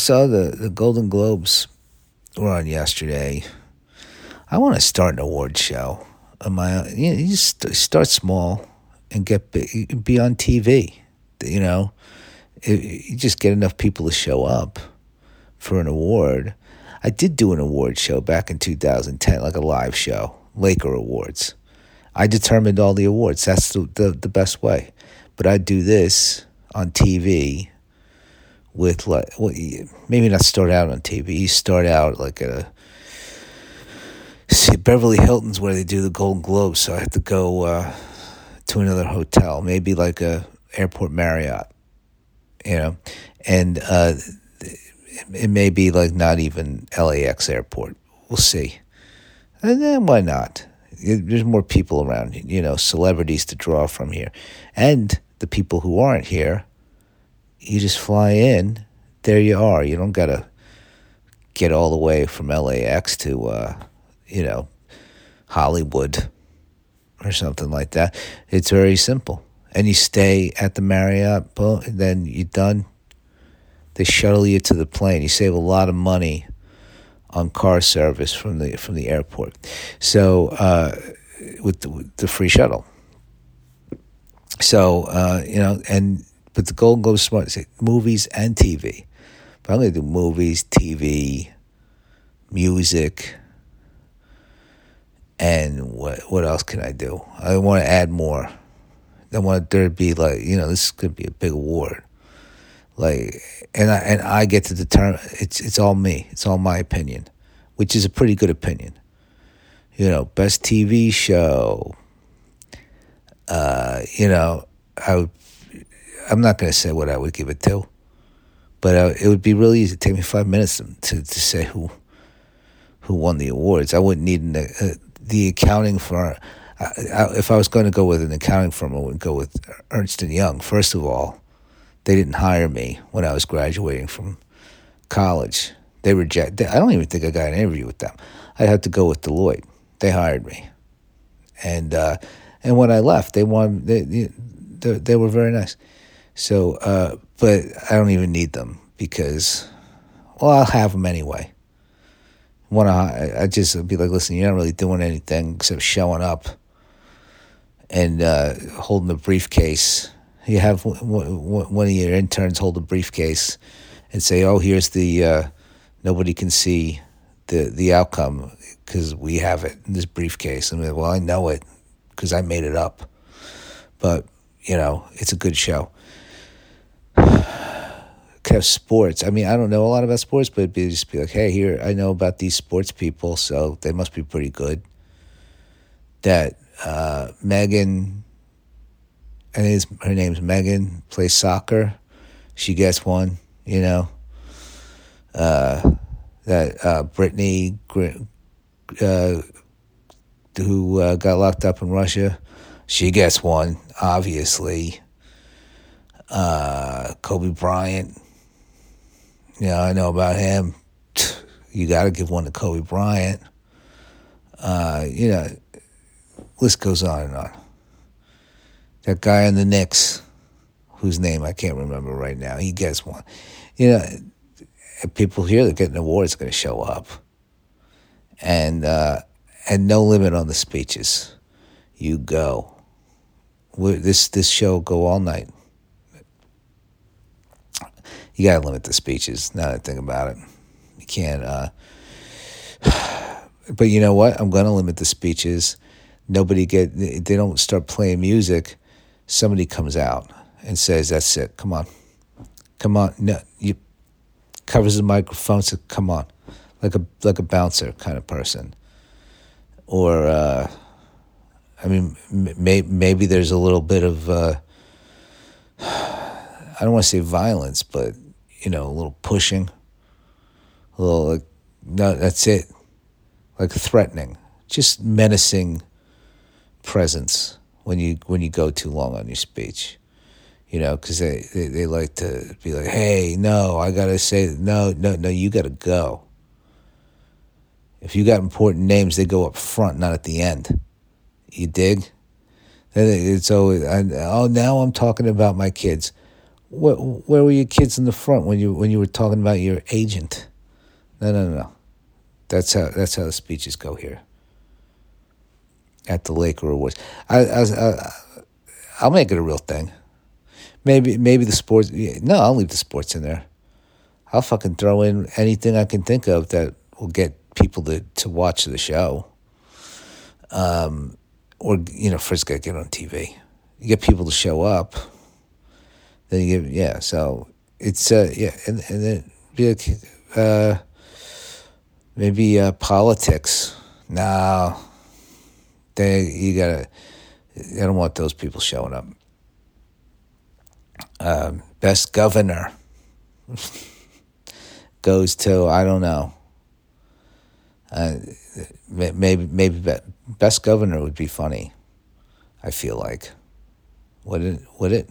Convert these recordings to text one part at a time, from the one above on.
saw the, the Golden Globes were on yesterday. I want to start an award show. On my, you, know, you just start small and get big, be on TV. You know, it, you just get enough people to show up for an award. I did do an award show back in 2010, like a live show, Laker Awards. I determined all the awards. That's the, the, the best way. But I do this on TV with like well, maybe not start out on TV. You start out like a see Beverly Hilton's where they do the Golden Globes, so I have to go uh, to another hotel, maybe like a airport Marriott, you know, and uh, it may be like not even LAX airport. We'll see, and then why not? There's more people around, you know, celebrities to draw from here, and the people who aren't here you just fly in, there you are. You don't got to get all the way from LAX to, uh, you know, Hollywood or something like that. It's very simple. And you stay at the Marriott, boom, and then you're done. They shuttle you to the plane. You save a lot of money on car service from the from the airport. So uh, with, the, with the free shuttle. So uh, you know, and but the Golden Globe Smart say movies and TV. But I'm going to do movies, TV, music, and what what else can I do? I want to add more. I want there to be like you know this could be a big award, like and I and I get to determine it's it's all me. It's all my opinion, which is a pretty good opinion. You know, best TV show. Uh, you know, I would I'm not going to say what I would give it to, but uh, it would be really easy. To take me five minutes to, to say who who won the awards. I wouldn't need an, uh, the accounting firm. I, I, if I was going to go with an accounting firm, I would go with Ernst and Young. First of all, they didn't hire me when I was graduating from college. They rejected. I don't even think I got an interview with them. I had to go with Deloitte. They hired me, and uh, and when I left, they wanted they, they, they were very nice. So, uh, but I don't even need them because, well, I'll have them anyway. When I, I just be like, listen, you're not really doing anything except showing up and uh, holding a briefcase. You have one of your interns hold a briefcase and say, "Oh, here's the uh, nobody can see the the outcome because we have it in this briefcase." And well, I know it because I made it up, but you know, it's a good show have sports. I mean, I don't know a lot about sports, but it'd be just be like, hey, here I know about these sports people, so they must be pretty good. That uh, Megan, I think her name's Megan, plays soccer. She gets one, you know. Uh, that uh, Brittney, uh, who uh, got locked up in Russia, she gets one, obviously. Uh, Kobe Bryant, yeah, I know about him. You got to give one to Kobe Bryant. Uh, you know, list goes on and on. That guy in the Knicks, whose name I can't remember right now, he gets one. You know, people here that get an award is going to show up, and uh, and no limit on the speeches. You go. We're, this this show go all night you got to limit the speeches. Now that I think about it, you can't. Uh, but you know what? I'm going to limit the speeches. Nobody get. They don't start playing music. Somebody comes out and says, "That's it. Come on, come on." No, you covers the microphone. So come on, like a like a bouncer kind of person. Or, uh, I mean, may, maybe there's a little bit of. Uh, I don't want to say violence, but you know, a little pushing, a little like, no, that's it, like threatening, just menacing presence when you when you go too long on your speech, you know, because they, they they like to be like, hey, no, I gotta say, no, no, no, you gotta go. If you got important names, they go up front, not at the end. You dig? It's always, I, oh, now I'm talking about my kids. Where, where were your kids in the front when you when you were talking about your agent? No, no, no. That's how that's how the speeches go here. At the Laker Awards, I, I, I I'll make it a real thing. Maybe maybe the sports. No, I'll leave the sports in there. I'll fucking throw in anything I can think of that will get people to, to watch the show. Um, or you know, first got to get on TV. You get people to show up. Then you get yeah. So it's uh yeah, and and then be uh maybe uh, politics. No, they you gotta. I don't want those people showing up. Um, best governor goes to I don't know. Uh, maybe maybe best governor would be funny. I feel like would it would it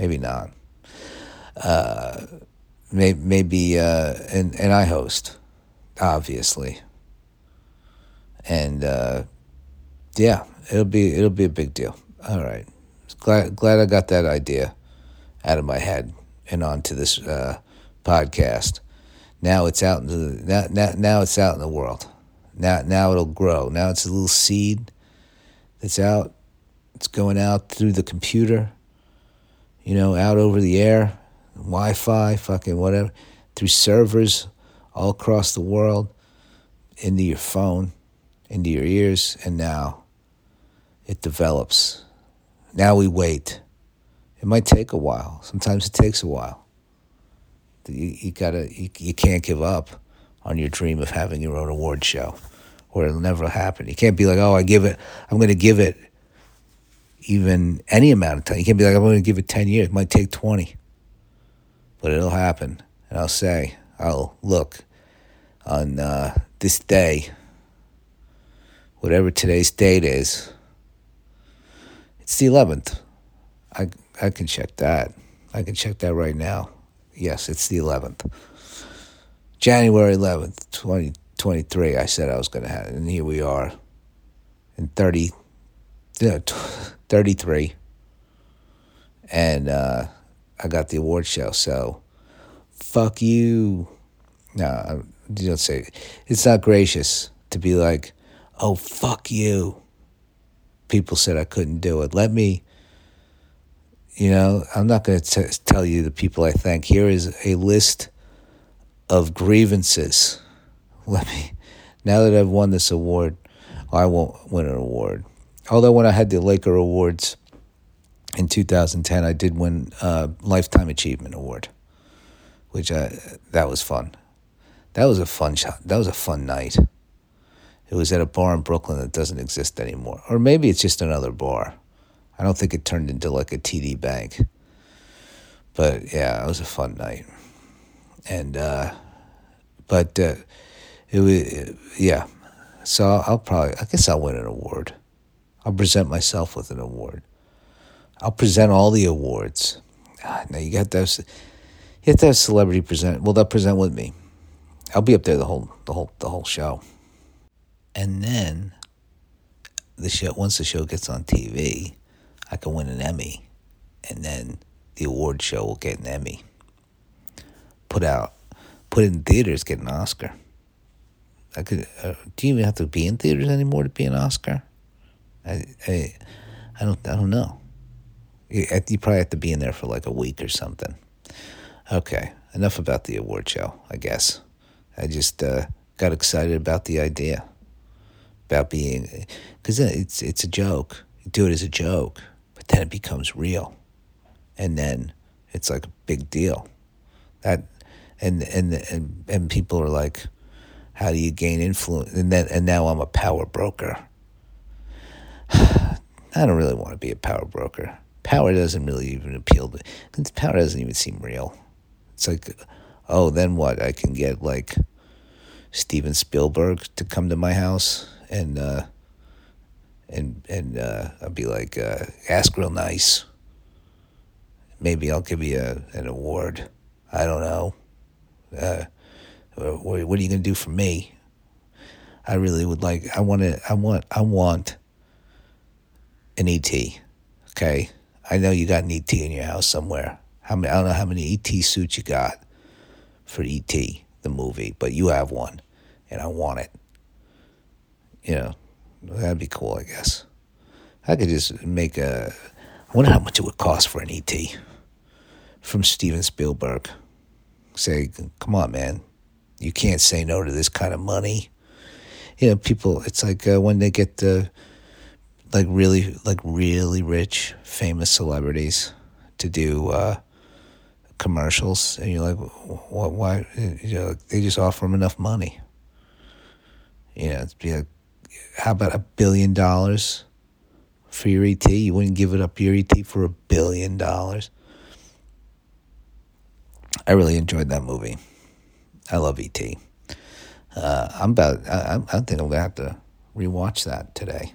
maybe not. Uh, maybe maybe uh, and and I host obviously, and uh, yeah, it'll be it'll be a big deal. All right, glad glad I got that idea out of my head and onto this uh, podcast. Now it's out into the now, now now it's out in the world. Now now it'll grow. Now it's a little seed that's out. It's going out through the computer. You know, out over the air, Wi-Fi, fucking whatever, through servers all across the world into your phone, into your ears, and now it develops. Now we wait. It might take a while. Sometimes it takes a while. You, you gotta you, you can't give up on your dream of having your own award show, or it'll never happen. You can't be like, oh, I give it. I'm to give it even any amount of time. You can't be like, I'm going to give it ten years. It might take twenty, but it'll happen. And I'll say, I'll look on uh, this day, whatever today's date is. It's the 11th. I I can check that. I can check that right now. Yes, it's the 11th. January 11th, 2023, I said I was going to have it. And here we are in 30, you know, 33. And uh, I got the award show. So, fuck you. No, you don't say it's not gracious to be like, oh fuck you. People said I couldn't do it. Let me. You know, I'm not going to tell you the people I thank. Here is a list of grievances. Let me. Now that I've won this award, I won't win an award. Although when I had the Laker Awards in 2010, I did win a Lifetime Achievement Award which I, that was fun. That was a fun shot. That was a fun night. It was at a bar in Brooklyn that doesn't exist anymore, or maybe it's just another bar. I don't think it turned into like a TD Bank. But yeah, it was a fun night, and uh, but uh, it was yeah. So I'll probably I guess I'll win an award. I'll present myself with an award. I'll present all the awards. Ah, now you got those you have to have celebrity present. Well, they'll present with me. I'll be up there the whole the whole the whole show. And then the show once the show gets on TV, I can win an Emmy, and then the award show will get an Emmy. Put out, put in theaters, get an Oscar. I could. Uh, do you even have to be in theaters anymore to be an Oscar? I I, I don't I don't know. You, you probably have to be in there for like a week or something. Okay, enough about the award show, I guess. I just uh, got excited about the idea, about being, because it's it's a joke. You do it as a joke, but then it becomes real, and then it's like a big deal. That, and and and and people are like, how do you gain influence? And then and now I'm a power broker. I don't really want to be a power broker. Power doesn't really even appeal to. Power doesn't even seem real. It's like, oh, then what? I can get like Steven Spielberg to come to my house and uh, and and uh, I'll be like, uh, ask real nice. Maybe I'll give you a, an award. I don't know. Uh, what, are you gonna do for me? I really would like. I want to. I want. I want an ET. Okay. I know you got an ET in your house somewhere. How many? I don't know how many ET suits you got for ET the movie, but you have one, and I want it. You know, that'd be cool. I guess I could just make a. I wonder how much it would cost for an ET from Steven Spielberg. Say, come on, man, you can't say no to this kind of money. You know, people. It's like uh, when they get the like really like really rich famous celebrities to do uh, commercials, and you're like, what? Why? You know, they just offer them enough money. You know, be like, how about a billion dollars for your ET? You wouldn't give it up your ET for a billion dollars. I really enjoyed that movie. I love ET. Uh, I'm about. I, I think I'm gonna have to rewatch that today.